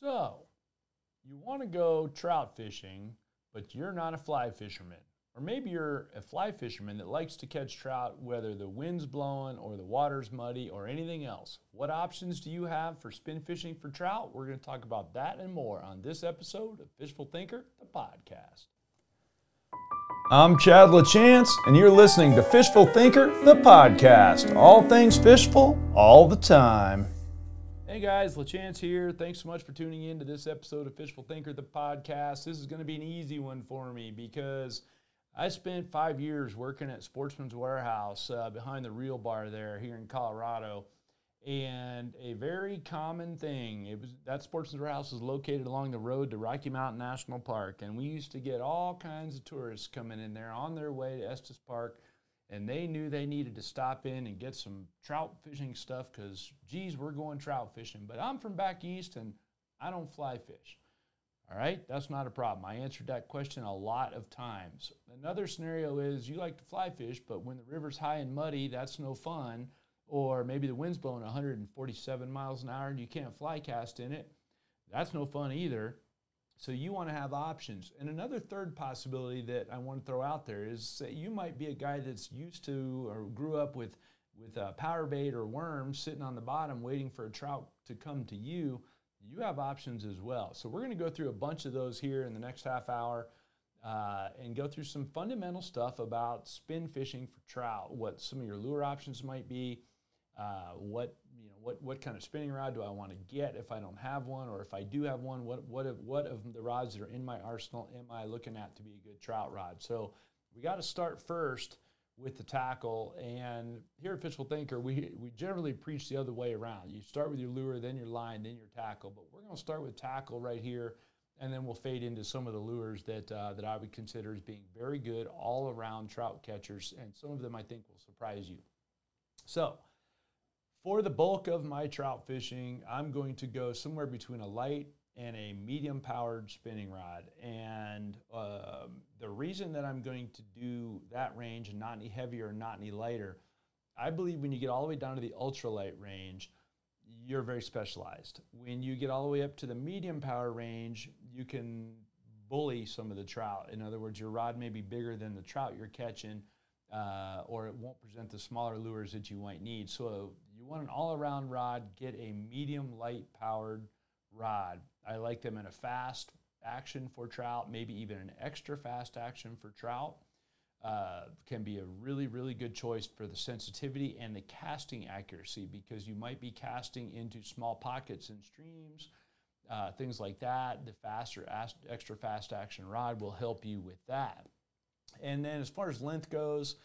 So, you want to go trout fishing, but you're not a fly fisherman. Or maybe you're a fly fisherman that likes to catch trout whether the wind's blowing or the water's muddy or anything else. What options do you have for spin fishing for trout? We're going to talk about that and more on this episode of Fishful Thinker, the podcast. I'm Chad LaChance, and you're listening to Fishful Thinker, the podcast. All things fishful, all the time. Hey guys, LaChance here. Thanks so much for tuning in to this episode of Fishful Thinker, the podcast. This is going to be an easy one for me because I spent five years working at Sportsman's Warehouse uh, behind the Reel Bar there here in Colorado. And a very common thing, it was that Sportsman's Warehouse is located along the road to Rocky Mountain National Park. And we used to get all kinds of tourists coming in there on their way to Estes Park and they knew they needed to stop in and get some trout fishing stuff because, geez, we're going trout fishing. But I'm from back east and I don't fly fish. All right, that's not a problem. I answered that question a lot of times. Another scenario is you like to fly fish, but when the river's high and muddy, that's no fun. Or maybe the wind's blowing 147 miles an hour and you can't fly cast in it. That's no fun either. So you want to have options. And another third possibility that I want to throw out there is that you might be a guy that's used to or grew up with with a power bait or worms sitting on the bottom waiting for a trout to come to you. You have options as well. So we're going to go through a bunch of those here in the next half hour. Uh, and go through some fundamental stuff about spin fishing for trout, what some of your lure options might be, uh, what what, what kind of spinning rod do I want to get if I don't have one, or if I do have one, what, what, of, what of the rods that are in my arsenal am I looking at to be a good trout rod? So we got to start first with the tackle. And here at Fishful Thinker, we, we generally preach the other way around. You start with your lure, then your line, then your tackle. But we're going to start with tackle right here, and then we'll fade into some of the lures that, uh, that I would consider as being very good all around trout catchers. And some of them I think will surprise you. So, for the bulk of my trout fishing, I'm going to go somewhere between a light and a medium powered spinning rod. And uh, the reason that I'm going to do that range and not any heavier not any lighter, I believe when you get all the way down to the ultralight range, you're very specialized. When you get all the way up to the medium power range, you can bully some of the trout. In other words, your rod may be bigger than the trout you're catching, uh, or it won't present the smaller lures that you might need. So you want an all-around rod, get a medium light powered rod. I like them in a fast action for trout, maybe even an extra fast action for trout. Uh, can be a really, really good choice for the sensitivity and the casting accuracy because you might be casting into small pockets and streams, uh, things like that. The faster, extra fast action rod will help you with that. And then as far as length goes,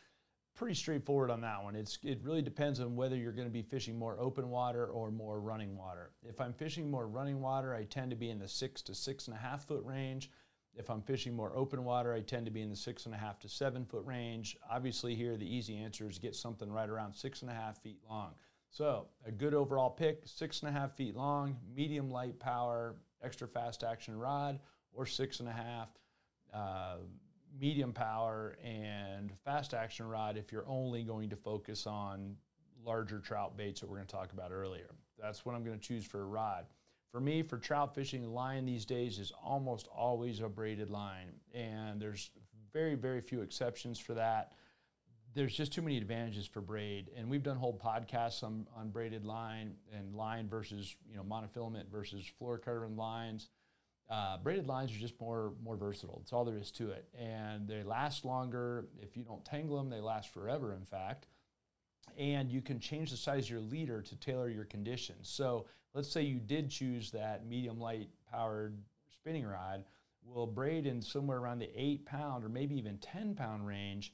pretty straightforward on that one. It's, it really depends on whether you're going to be fishing more open water or more running water. If I'm fishing more running water, I tend to be in the six to six and a half foot range. If I'm fishing more open water, I tend to be in the six and a half to seven foot range. Obviously, here the easy answer is get something right around six and a half feet long. So, a good overall pick six and a half feet long, medium light power, extra fast action rod, or six and a half. Uh, medium power and fast action rod if you're only going to focus on larger trout baits that we're going to talk about earlier. That's what I'm going to choose for a rod. For me, for trout fishing, line these days is almost always a braided line, and there's very, very few exceptions for that. There's just too many advantages for braid, and we've done whole podcasts on, on braided line and line versus you know monofilament versus fluorocarbon lines. Uh, braided lines are just more more versatile. That's all there is to it, and they last longer. If you don't tangle them, they last forever. In fact, and you can change the size of your leader to tailor your conditions. So let's say you did choose that medium light powered spinning rod. Well, braid in somewhere around the eight pound or maybe even ten pound range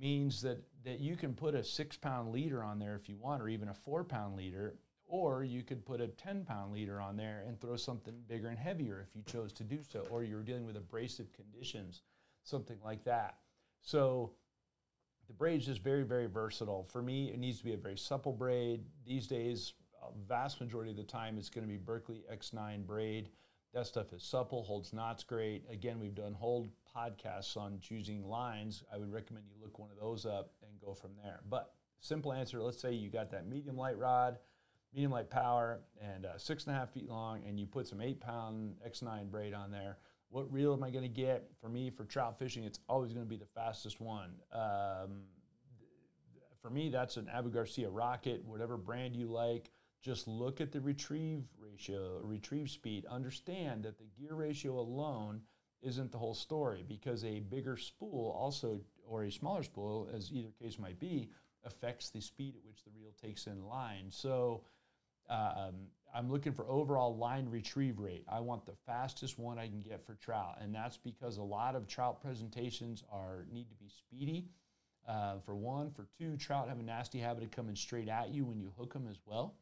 means that that you can put a six pound leader on there if you want, or even a four pound leader, or you could put a 10 pound leader on there and throw something bigger and heavier if you chose to do so, or you're dealing with abrasive conditions, something like that. So the braid is just very, very versatile. For me, it needs to be a very supple braid. These days, a vast majority of the time, it's going to be Berkley X9 braid. That stuff is supple, holds knots great. Again, we've done whole podcasts on choosing lines. I would recommend you look one of those up and go from there. But simple answer let's say you got that medium light rod medium light power and uh, six and a half feet long, and you put some eight pound X9 braid on there, what reel am I going to get? For me, for trout fishing, it's always going to be the fastest one. Um, for me, that's an Abu Garcia Rocket, whatever brand you like. Just look at the retrieve ratio, retrieve speed. Understand that the gear ratio alone isn't the whole story because a bigger spool also, or a smaller spool, as either case might be, affects the speed at which the reel takes in line. So um, I'm looking for overall line retrieve rate. I want the fastest one I can get for trout, and that's because a lot of trout presentations are need to be speedy. Uh, for one, for two, trout have a nasty habit of coming straight at you when you hook them as well,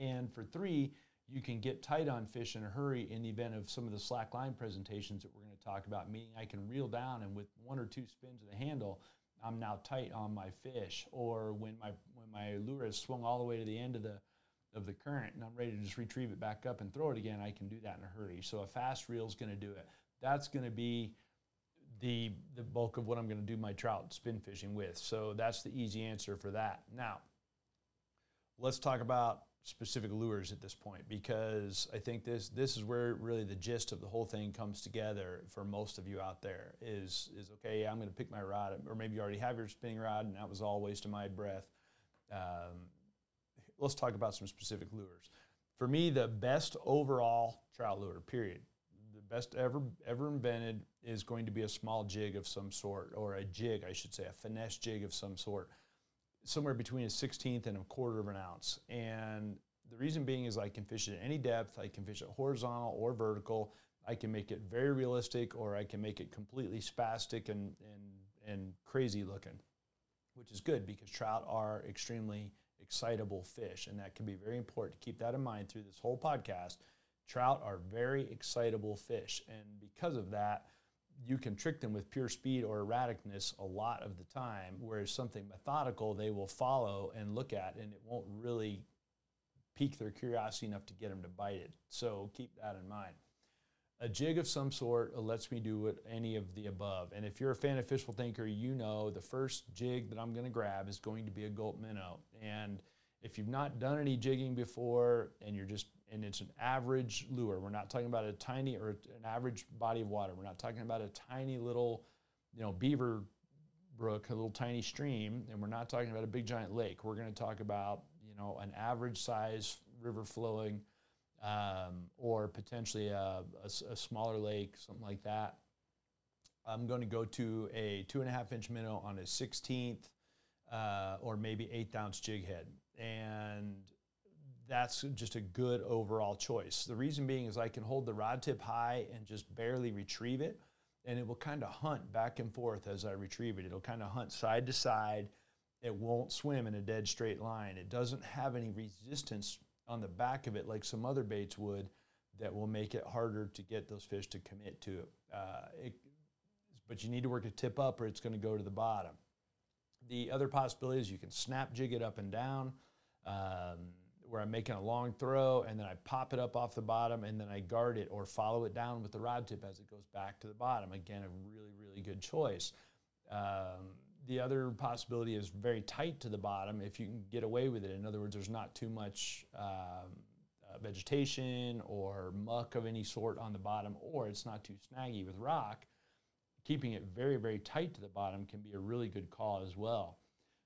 and for three, you can get tight on fish in a hurry in the event of some of the slack line presentations that we're going to talk about. Meaning, I can reel down and with one or two spins of the handle, I'm now tight on my fish. Or when my when my lure is swung all the way to the end of the of the current and I'm ready to just retrieve it back up and throw it again, I can do that in a hurry. So a fast reel is going to do it. That's going to be the the bulk of what I'm going to do my trout spin fishing with. So that's the easy answer for that. Now, let's talk about specific lures at this point because I think this this is where really the gist of the whole thing comes together for most of you out there is is okay I'm going to pick my rod or maybe you already have your spinning rod and that was all waste of my breath. Um, let's talk about some specific lures. For me, the best overall trout lure, period, the best ever ever invented is going to be a small jig of some sort, or a jig, I should say, a finesse jig of some sort, somewhere between a sixteenth and a quarter of an ounce. And the reason being is I can fish it at any depth. I can fish it horizontal or vertical. I can make it very realistic, or I can make it completely spastic and and and crazy looking, which is good because trout are extremely excitable fish. And that can be very important to keep that in mind through this whole podcast. Trout are very excitable fish. And because of that, you can trick them with pure speed or erraticness a lot of the time, whereas something methodical they will follow and look at, and it won't really pique their curiosity enough to get them to bite it. So keep that in mind a jig of some sort uh, lets me do it, any of the above. And if you're a fan of Fishful Thinker, you know the first jig that I'm going to grab is going to be a gulp minnow. And if you've not done any jigging before and you're just and it's an average lure, we're not talking about a tiny or an average body of water. We're not talking about a tiny little, you know, beaver brook, a little tiny stream, and we're not talking about a big giant lake. We're going to talk about, you know, an average size river flowing um, or potentially a, a, a, smaller lake, something like that. I'm going to go to a two and a half inch minnow on a 16th uh, or maybe eighth ounce jig head. And that's just a good overall choice. The reason being is I can hold the rod tip high and just barely retrieve it, and it will kind of hunt back and forth as I retrieve it. It'll kind of hunt side to side. It won't swim in a dead straight line. It doesn't have any resistance on the back of it like some other baits would that will make it harder to get those fish to commit to it. Uh, it but you need to work a tip up or it's going to go to the bottom. The other possibility is you can snap jig it up and down um, where I'm making a long throw and then I pop it up off the bottom and then I guard it or follow it down with the rod tip as it goes back to the bottom. Again, a really, really good choice. Um, the other possibility is very tight to the bottom if you can get away with it. In other words, there's not too much um, uh, vegetation or muck of any sort on the bottom, or it's not too snaggy with rock. Keeping it very, very tight to the bottom can be a really good call as well.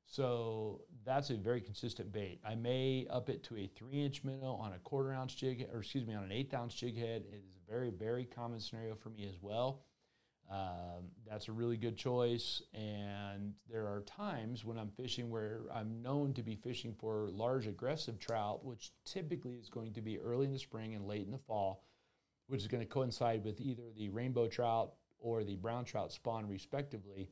So that's a very consistent bait. I may up it to a three inch minnow on a quarter ounce jig, or excuse me, on an eighth ounce jig head. It is a very, very common scenario for me as well. Um, that's a really good choice. And there are times when I'm fishing where I'm known to be fishing for large aggressive trout, which typically is going to be early in the spring and late in the fall, which is going to coincide with either the rainbow trout or the brown trout spawn, respectively.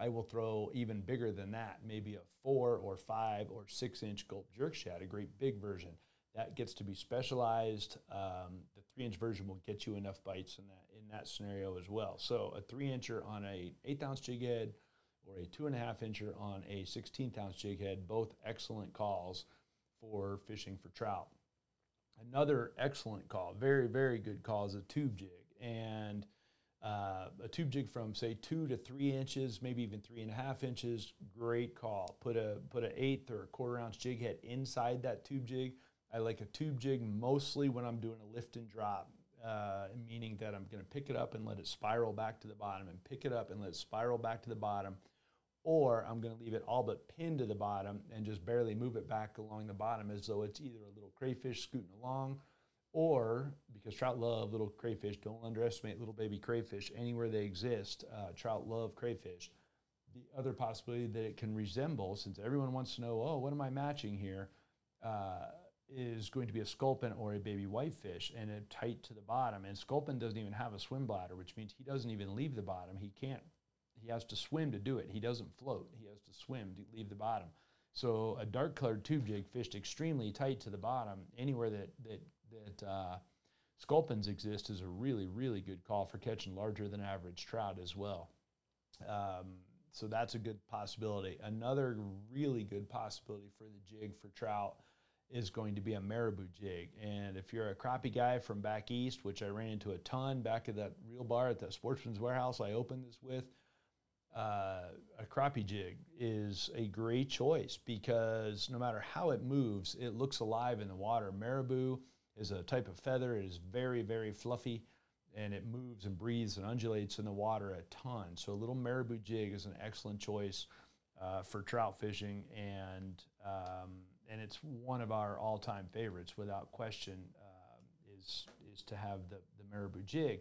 I will throw even bigger than that, maybe a four or five or six inch gulp jerk shad, a great big version. That gets to be specialized. Um, the three inch version will get you enough bites in that that scenario as well. So a three incher on a eighth ounce jig head or a two and a half incher on a 16th ounce jig head, both excellent calls for fishing for trout. Another excellent call, very, very good call is a tube jig. And Uh, a tube jig from say two to three inches, maybe even three and a half inches, great call. Put a put an eighth or a quarter ounce jig head inside that tube jig. I like a tube jig mostly when I'm doing a lift and drop, uh, meaning that I'm going to pick it up and let it spiral back to the bottom, and pick it up and let it spiral back to the bottom, or I'm going to leave it all but pinned to the bottom and just barely move it back along the bottom as though it's either a little crayfish scooting along or because trout love little crayfish, don't underestimate little baby crayfish anywhere they exist. Uh, trout love crayfish. The other possibility that it can resemble, since everyone wants to know, oh, what am I matching here, uh, is going to be a sculpin or a baby whitefish and it tight to the bottom. And sculpin doesn't even have a swim bladder, which means he doesn't even leave the bottom. He can't, he has to swim to do it. He doesn't float, he has to swim to leave the bottom. So a dark colored tube jig fished extremely tight to the bottom, anywhere that, that that uh, sculpins exist is a really, really good call for catching larger than average trout as well. Um, so that's a good possibility. Another really good possibility for the jig for trout is going to be a marabou jig. And if you're a crappie guy from back east, which I ran into a ton back at that reel bar at the Sportsman's Warehouse I opened this with, uh, a crappie jig is a great choice because no matter how it moves, it looks alive in the water. Marabou is a type of feather. It is very, very fluffy and it moves and breathes and undulates in the water a ton. So a little marabou jig is an excellent choice uh, for trout fishing, and um, and it's one of our all-time favorites without question. Uh, is is to have the the marabou jig.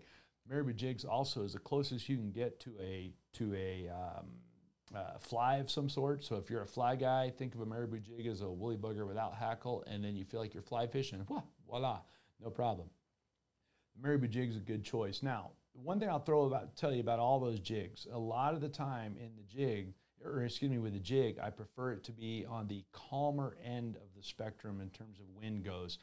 Marabou jigs also is the closest you can get to a to a um, uh, fly of some sort. So if you're a fly guy, think of a marabou jig as a woolly bugger without hackle, and then you feel like you're fly fishing. voila, no problem. The marabou jig is a good choice. Now, one thing I'll throw about tell you about all those jigs. A lot of the time in the jig, or excuse me, with the jig, I prefer it to be on the calmer end of the spectrum in terms of wind goes.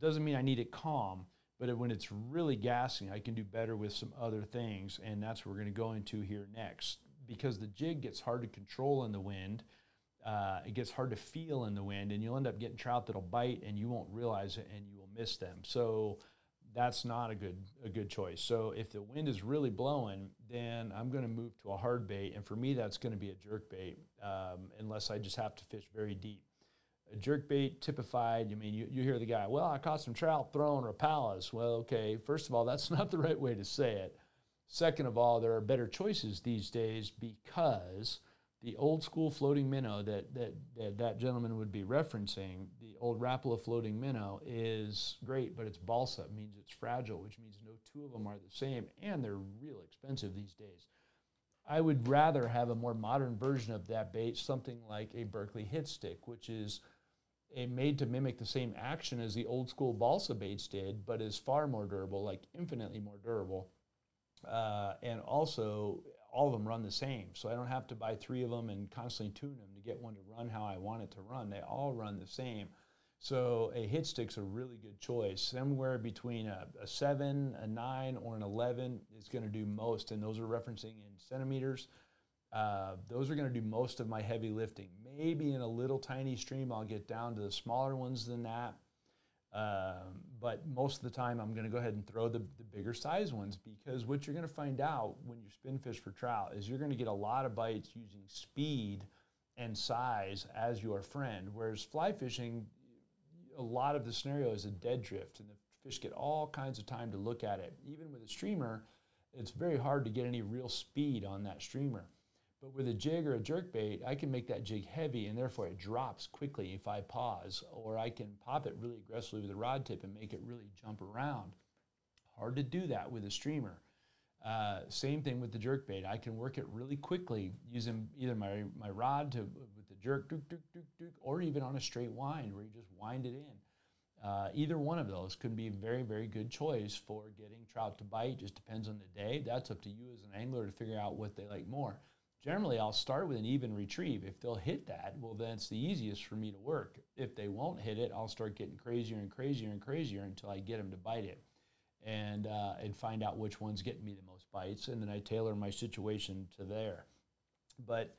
Doesn't mean I need it calm, but when it's really gassing, I can do better with some other things, and that's what we're going to go into here next because the jig gets hard to control in the wind. Uh, it gets hard to feel in the wind, and you'll end up getting trout that'll bite, and you won't realize it, and you will miss them. So that's not a good a good choice. So if the wind is really blowing, then I'm going to move to a hard bait, and for me that's going to be a jerk bait, um, unless I just have to fish very deep. A jerk bait typified. I mean, you, you hear the guy, well, I caught some trout throwing rapalas. Well, okay, first of all, that's not the right way to say it. Second of all, there are better choices these days because the old school floating minnow that that that, that gentleman would be referencing, old Rapala floating minnow, is great, but it's balsa. It means it's fragile, which means no two of them are the same, and they're real expensive these days. I would rather have a more modern version of that bait, something like a Berkley hit stick, which is a made to mimic the same action as the old school balsa baits did, but is far more durable, like infinitely more durable uh, and also, all of them run the same. So I don't have to buy three of them and constantly tune them to get one to run how I want it to run. They all run the same. So a hit stick's a really good choice. Somewhere between a, a 7, a 9, or an 11 is going to do most. And those are referencing in centimeters. Uh, those are going to do most of my heavy lifting. Maybe in a little tiny stream, I'll get down to the smaller ones than that. Um, but most of the time, I'm going to go ahead and throw the, the bigger size ones because what you're going to find out when you spin fish for trout is you're going to get a lot of bites using speed and size as your friend. Whereas fly fishing, a lot of the scenario is a dead drift, and the fish get all kinds of time to look at it. Even with a streamer, it's very hard to get any real speed on that streamer. But with a jig or a jerk bait, I can make that jig heavy and therefore it drops quickly if I pause, or I can pop it really aggressively with a rod tip and make it really jump around. Hard to do that with a streamer. Uh, same thing with the jerk bait. I can work it really quickly using either my, my rod to jerk, or even on a straight wind where you just wind it in. Uh, either one of those could be a very, very good choice for getting trout to bite. Just depends on the day. That's up to you as an angler to figure out what they like more generally I'll start with an even retrieve. If they'll hit that, well, then it's the easiest for me to work. If they won't hit it, I'll start getting crazier and crazier and crazier until I get them to bite it, and uh, and find out which one's getting me the most bites, and then I tailor my situation to there. But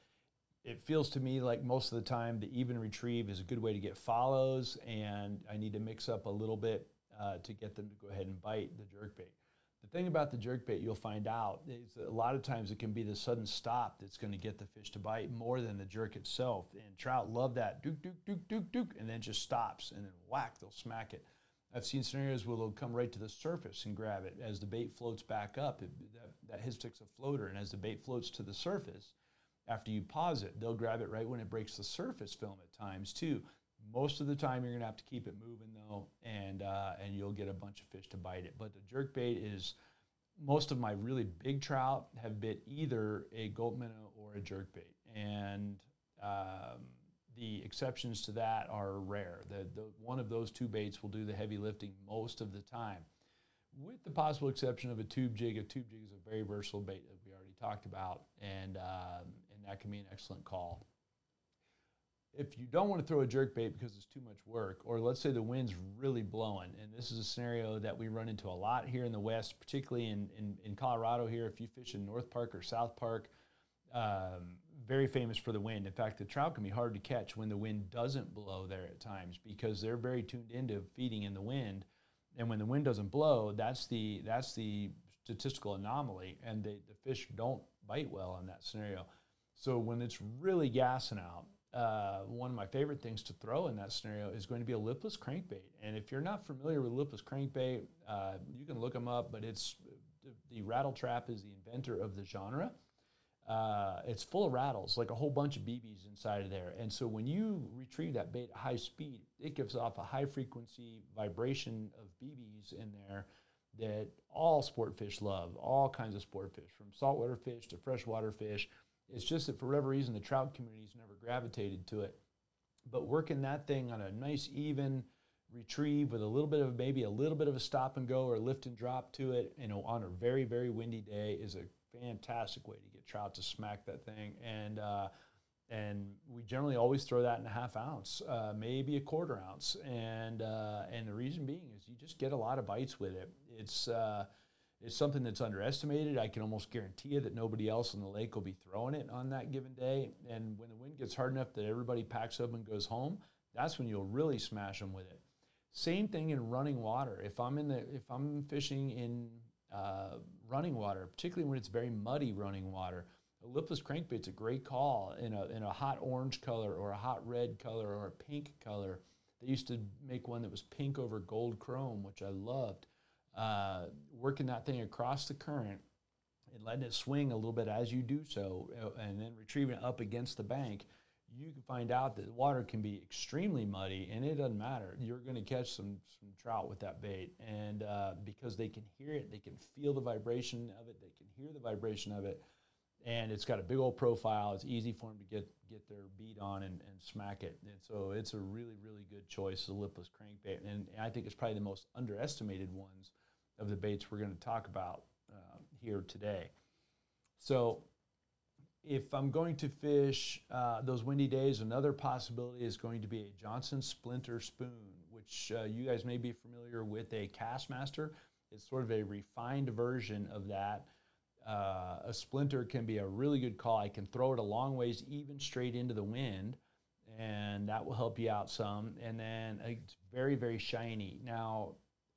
it feels to me like most of the time the even retrieve is a good way to get follows, and I need to mix up a little bit uh, to get them to go ahead and bite the jerk bait. The thing about the jerk bait, you'll find out is a lot of times it can be the sudden stop that's going to get the fish to bite more than the jerk itself. And trout love that duke, duke, duke, duke, duke, and then just stops and then whack, they'll smack it. I've seen scenarios where they'll come right to the surface and grab it as the bait floats back up. It, that, that hit stick's a floater, and as the bait floats to the surface, after you pause it, they'll grab it right when it breaks the surface film at times too. Most of the time, you're gonna have to keep it moving though, and uh, and you'll get a bunch of fish to bite it. But the jerk bait is most of my really big trout have bit either a Gulp minnow or a jerk bait, and um, the exceptions to that are rare. The, the, one of those two baits will do the heavy lifting most of the time, with the possible exception of a tube jig. A tube jig is a very versatile bait that we already talked about, and um, that can be an excellent call if you don't want to throw a jerk bait because it's too much work, or let's say the wind's really blowing, and this is a scenario that we run into a lot here in the West, particularly in, in, in Colorado here, if you fish in North Park or South Park, um, very famous for the wind. In fact, the trout can be hard to catch when the wind doesn't blow there at times because they're very tuned into feeding in the wind. And when the wind doesn't blow, that's the, that's the statistical anomaly, and they, the fish don't bite well in that scenario. So when it's really gassing out, uh, one of my favorite things to throw in that scenario is going to be a lipless crankbait. And if you're not familiar with lipless crankbait, uh, you can look them up, but it's the rattle trap is the inventor of the genre. Uh, it's full of rattles, like a whole bunch of BBs inside of there. And so when you retrieve that bait at high speed, it gives off a high frequency vibration of BBs in there that all sport fish love, all kinds of sport fish, from saltwater fish to freshwater fish. It's just that for whatever reason, the trout community's never gravitated to it. But working that thing on a nice, even retrieve with a little bit of maybe a little bit of a stop and go or lift and drop to it, you know, on a very, very windy day is a fantastic way to get trout to smack that thing. And, uh, and we generally always throw that in a half ounce, uh, maybe a quarter ounce. And, uh, and the reason being is you just get a lot of bites with it. It's, it's something that's underestimated. I can almost guarantee you that nobody else in the lake will be throwing it on that given day. And when the wind gets hard enough that everybody packs up and goes home, that's when you'll really smash them with it. Same thing in running water. If I'm in the if I'm fishing in uh, running water, particularly when it's very muddy running water, a lipless crankbait's a great call in a in a hot orange color or a hot red color or a pink color. They used to make one that was pink over gold chrome, which I loved uh, working that thing across the current and letting it swing a little bit as you do so, uh, and then retrieving it up against the bank, you can find out that water can be extremely muddy, and it doesn't matter. You're going to catch some some trout with that bait, and uh, because they can hear it, they can feel the vibration of it, they can hear the vibration of it, and it's got a big old profile. It's easy for them to get get their bead on and, and smack it, and so it's a really really good choice, the lipless crankbait, and I think it's probably the most underestimated ones of the baits we're going to talk about uh, here today. So, if I'm going to fish uh, those windy days, another possibility is going to be a Johnson Splinter Spoon, which uh, you guys may be familiar with a Kastmaster. It's sort of a refined version of that. Uh, a splinter can be a really good call. I can throw it a long ways, even straight into the wind, and that will help you out some. And then it's very, very shiny. Now,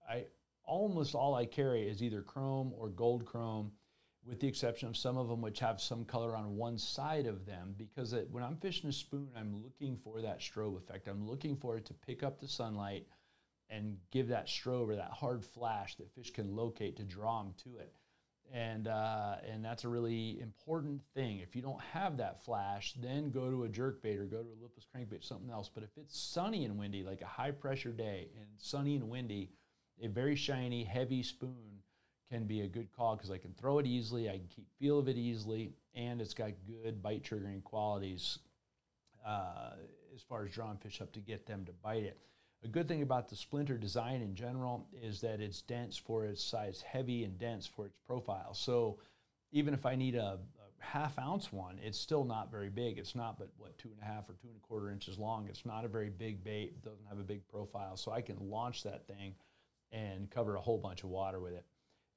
I almost all I carry is either chrome or gold chrome, with the exception of some of them which have some color on one side of them. Because it, when I'm fishing a spoon, I'm looking for that strobe effect. I'm looking for it to pick up the sunlight and give that strobe or that hard flash that fish can locate to draw them to it. And, uh, and that's a really important thing. If you don't have that flash, then go to a jerk bait or go to a lipless crankbait, something else. But if it's sunny and windy, like a high pressure day and sunny and windy, a very shiny, heavy spoon can be a good call because I can throw it easily, I can keep feel of it easily, and it's got good bite triggering qualities uh, as far as drawing fish up to get them to bite it. A good thing about the splinter design in general is that it's dense for its size, heavy and dense for its profile. So even if I need a, a half ounce one, it's still not very big. It's not but what two and a half or two and a quarter inches long. It's not a very big bait. It doesn't have a big profile, so I can launch that thing and cover a whole bunch of water with it.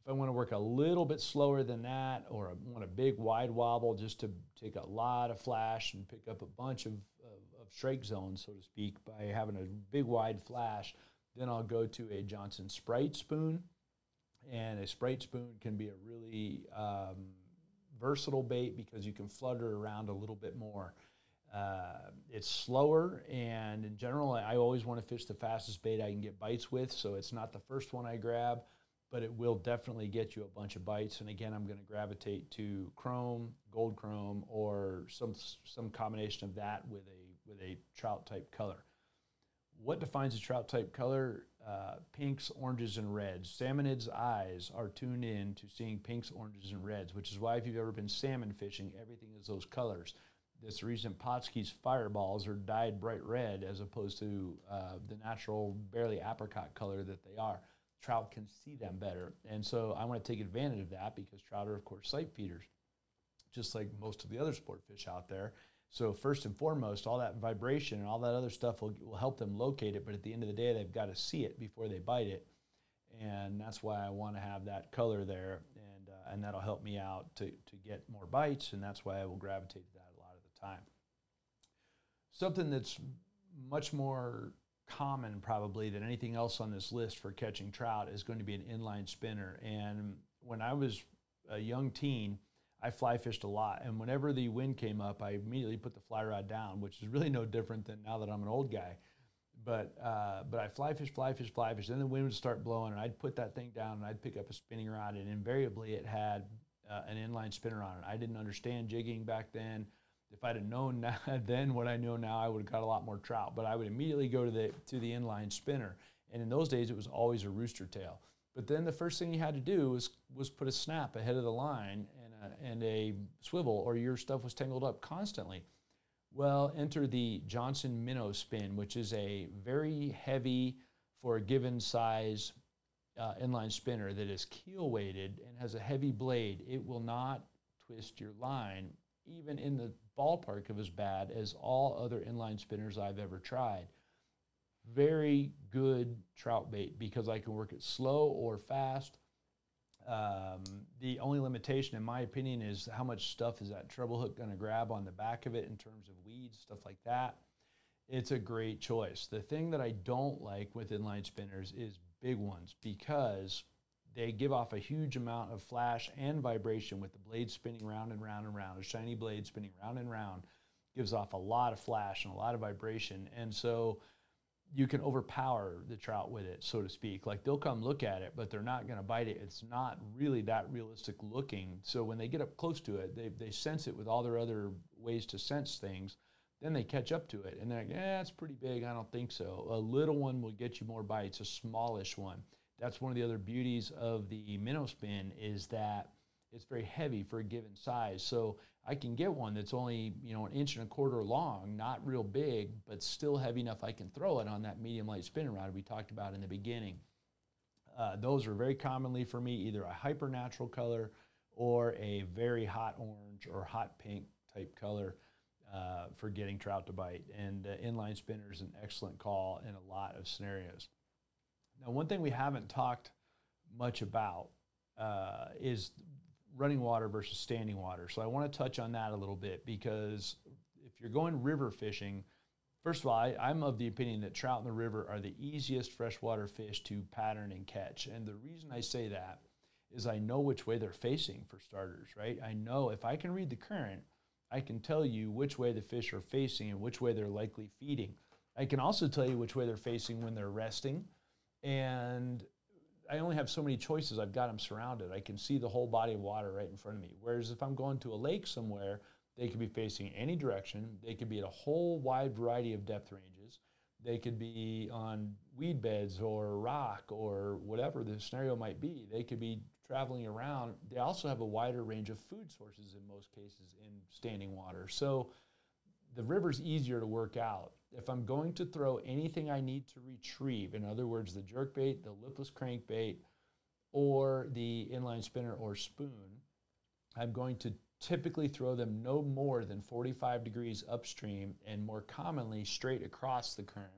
If I want to work a little bit slower than that, or I want a big wide wobble just to take a lot of flash and pick up a bunch of, of, of strike zones, so to speak, by having a big wide flash, then I'll go to a Johnson Sprite spoon. And a Sprite spoon can be a really um, versatile bait because you can flutter around a little bit more. Uh, it's slower, and in general, I always want to fish the fastest bait I can get bites with. So it's not the first one I grab, but it will definitely get you a bunch of bites. And again, I'm going to gravitate to chrome, gold chrome, or some some combination of that with a with a trout type color. What defines a trout type color? Uh, pinks, oranges, and reds. Salmonid's eyes are tuned in to seeing pinks, oranges, and reds, which is why if you've ever been salmon fishing, everything is those colors. This reason Pautzke's fireballs are dyed bright red as opposed to uh, the natural, barely apricot color that they are. Trout can see them better. And so I want to take advantage of that because trout are, of course, sight feeders, just like most of the other sport fish out there. So first and foremost, all that vibration and all that other stuff will, will help them locate it. But at the end of the day, they've got to see it before they bite it, and that's why I want to have that color there, and uh, and that'll help me out to to get more bites, and that's why I will gravitate to that a lot of the time. Something that's much more common probably than anything else on this list for catching trout is going to be an inline spinner. And when I was a young teen I fly fished a lot, and whenever the wind came up, I immediately put the fly rod down, which is really no different than now that I'm an old guy. But uh, but I fly fish, fly fish, fly fish. Then the wind would start blowing, and I'd put that thing down, and I'd pick up a spinning rod, and invariably it had uh, an inline spinner on it. I didn't understand jigging back then. If I'd have known now, then what I know now, I would have got a lot more trout. But I would immediately go to the to the inline spinner, and in those days it was always a rooster tail. But then the first thing you had to do was was put a snap ahead of the line, and a swivel, or your stuff was tangled up constantly. Well, enter the Johnson Minnow Spin, which is a very heavy for a given size uh, inline spinner that is keel weighted and has a heavy blade. It will not twist your line, even in the ballpark of as bad as all other inline spinners I've ever tried. Very good trout bait because I can work it slow or fast um, the only limitation, in my opinion, is how much stuff is that treble hook going to grab on the back of it in terms of weeds, stuff like that. It's a great choice. The thing that I don't like with inline spinners is big ones because they give off a huge amount of flash and vibration with the blade spinning round and round and round. A shiny blade spinning round and round gives off a lot of flash and a lot of vibration. And so you can overpower the trout with it, so to speak. Like they'll come look at it, but they're not going to bite it. It's not really that realistic looking. So when they get up close to it, they, they sense it with all their other ways to sense things. Then they catch up to it and they're like, yeah, it's pretty big. I don't think so. A little one will get you more bites, a smallish one. That's one of the other beauties of the minnow spin is that it's very heavy for a given size. So I can get one that's only you know an inch and a quarter long, not real big, but still heavy enough I can throw it on that medium light spinning rod we talked about in the beginning. Uh, those are very commonly for me either a hyper natural color or a very hot orange or hot pink type color uh, for getting trout to bite. And uh, inline spinner is an excellent call in a lot of scenarios. Now, one thing we haven't talked much about uh, is running water versus standing water. So I want to touch on that a little bit because if you're going river fishing, first of all, I, am of the opinion that trout in the river are the easiest freshwater fish to pattern and catch. And the reason I say that is I know which way they're facing for starters, right? I know if I can read the current, I can tell you which way the fish are facing and which way they're likely feeding. I can also tell you which way they're facing when they're resting. And I only have so many choices. I've got them surrounded. I can see the whole body of water right in front of me. Whereas if I'm going to a lake somewhere, they could be facing any direction. They could be at a whole wide variety of depth ranges. They could be on weed beds or rock or whatever the scenario might be. They could be traveling around. They also have a wider range of food sources in most cases in standing water. So the river's easier to work out if I'm going to throw anything I need to retrieve, in other words, the jerk bait, the lipless crankbait, or the inline spinner or spoon, I'm going to typically throw them no more than 45 degrees upstream and more commonly straight across the current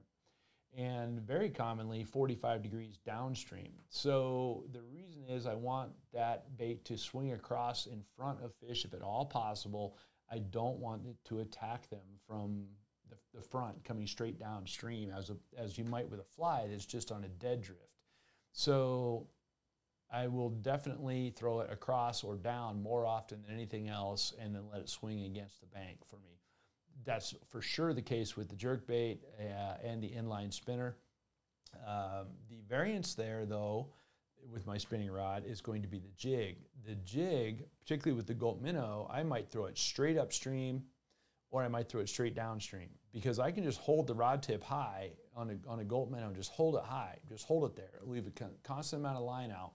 and very commonly 45 degrees downstream. So the reason is I want that bait to swing across in front of fish if at all possible. I don't want it to attack them from the, the front coming straight downstream as, a, as you might with a fly that's just on a dead drift. So I will definitely throw it across or down more often than anything else and then let it swing against the bank for me. That's for sure the case with the jerk bait uh, and the inline spinner. Um, the variance there, though, with my spinning rod is going to be the jig. The jig, particularly with the Gulp Minnow, I might throw it straight upstream or I might throw it straight downstream because I can just hold the rod tip high on a, on a Minnow and just hold it high, just hold it there, leave a constant amount of line out.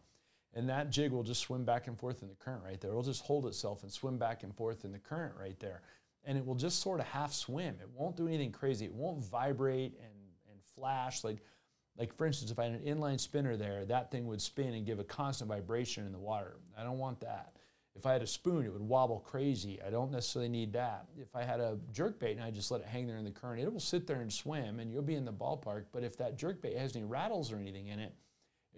And that jig will just swim back and forth in the current right there. It'll just hold itself and swim back and forth in the current right there. And it will just sort of half swim. It won't do anything crazy. It won't vibrate and, and flash like like for instance, if I had an inline spinner there, that thing would spin and give a constant vibration in the water. I don't want that. If I had a spoon, it would wobble crazy. I don't necessarily need that. If I had a jerk bait and I just let it hang there in the current, it will sit there and swim and you'll be in the ballpark. But if that jerk bait has any rattles or anything in it,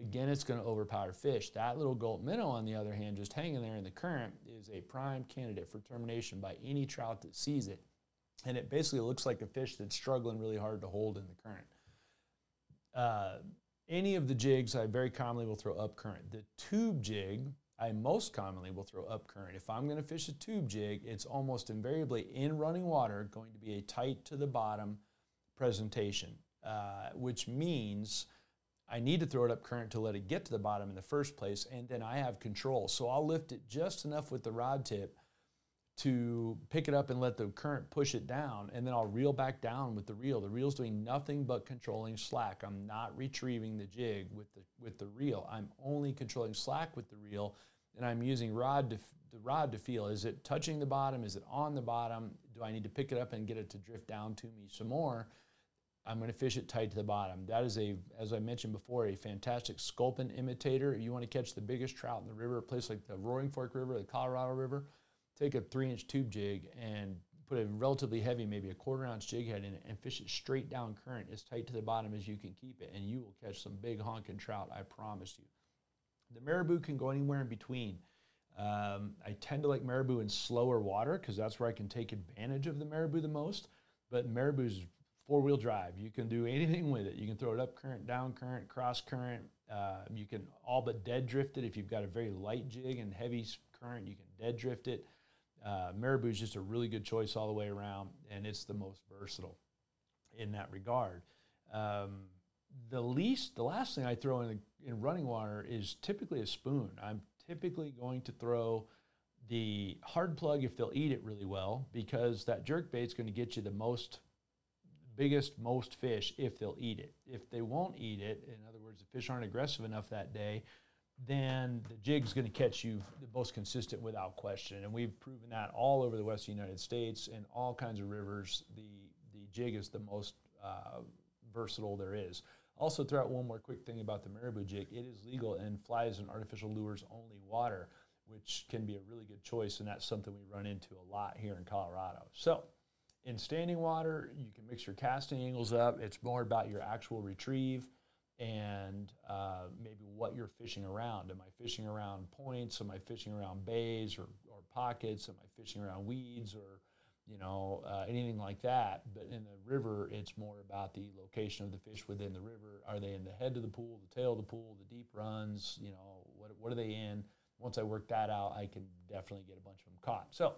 again, it's going to overpower fish. That little Gulp minnow, on the other hand, just hanging there in the current is a prime candidate for termination by any trout that sees it. And it basically looks like a fish that's struggling really hard to hold in the current. Uh, any of the jigs I very commonly will throw up current. The tube jig I most commonly will throw up current. If I'm going to fish a tube jig, it's almost invariably in running water going to be a tight to the bottom presentation, uh, which means I need to throw it up current to let it get to the bottom in the first place, and then I have control. So I'll lift it just enough with the rod tip to pick it up and let the current push it down, and then I'll reel back down with the reel. The reel's doing nothing but controlling slack. I'm not retrieving the jig with the with the reel. I'm only controlling slack with the reel, and I'm using rod to the rod to feel is it touching the bottom? Is it on the bottom? Do I need to pick it up and get it to drift down to me some more? I'm going to fish it tight to the bottom. That is a, as I mentioned before, a fantastic sculpin imitator. You want to catch the biggest trout in the river, a place like the Roaring Fork River, the Colorado River, take a three inch tube jig and put a relatively heavy, maybe a quarter ounce jig head in it and fish it straight down current as tight to the bottom as you can keep it. And you will catch some big honking trout, I promise you. The marabou can go anywhere in between. Um, I tend to like marabou in slower water because that's where I can take advantage of the marabou the most. But marabou's four wheel drive. You can do anything with it. You can throw it up current, down current, cross current. Uh, you can all but dead drift it if you've got a very light jig and heavy current. You can dead drift it. Uh, Marabou is just a really good choice all the way around, and it's the most versatile in that regard. Um, the least, the last thing I throw in, in running water is typically a spoon. I'm typically going to throw the hard plug if they'll eat it really well, because that jerk bait is going to get you the most, biggest, most fish if they'll eat it. If they won't eat it, in other words, the fish aren't aggressive enough that day, then the jig's going to catch you the most consistent without question. And we've proven that all over the western United States and all kinds of rivers. The, the jig is the most uh, versatile there is. Also, throw out one more quick thing about the marabou jig. It is legal and flies in artificial lures only water, which can be a really good choice. And that's something we run into a lot here in Colorado. So, in standing water, you can mix your casting angles up. It's more about your actual retrieve and uh, maybe what you're fishing around. Am I fishing around points? Am I fishing around bays or, or pockets? Am I fishing around weeds or you know uh, anything like that? But in the river, it's more about the location of the fish within the river. Are they in the head of the pool, the tail of the pool, the deep runs? You know what what are they in? Once I work that out, I can definitely get a bunch of them caught. So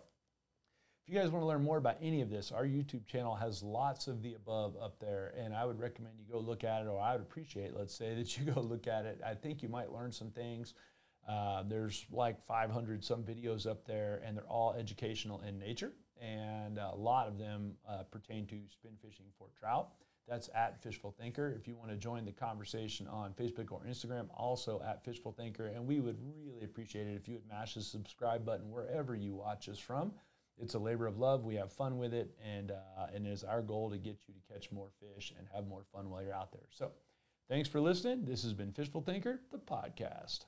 if you guys want to learn more about any of this, our YouTube channel has lots of the above up there, and I would recommend you go look at it, or I would appreciate, let's say, that you go look at it. I think you might learn some things. Uh, there's like 500 some videos up there, and they're all educational in nature, and a lot of them uh, pertain to spin fishing for trout. That's at Fishful Thinker. If you want to join the conversation on Facebook or Instagram, also at Fishful Thinker, and we would really appreciate it if you would mash the subscribe button wherever you watch us from it's a labor of love. We have fun with it, and uh, and it is our goal to get you to catch more fish and have more fun while you're out there. So, thanks for listening. This has been Fishful Thinker, the podcast.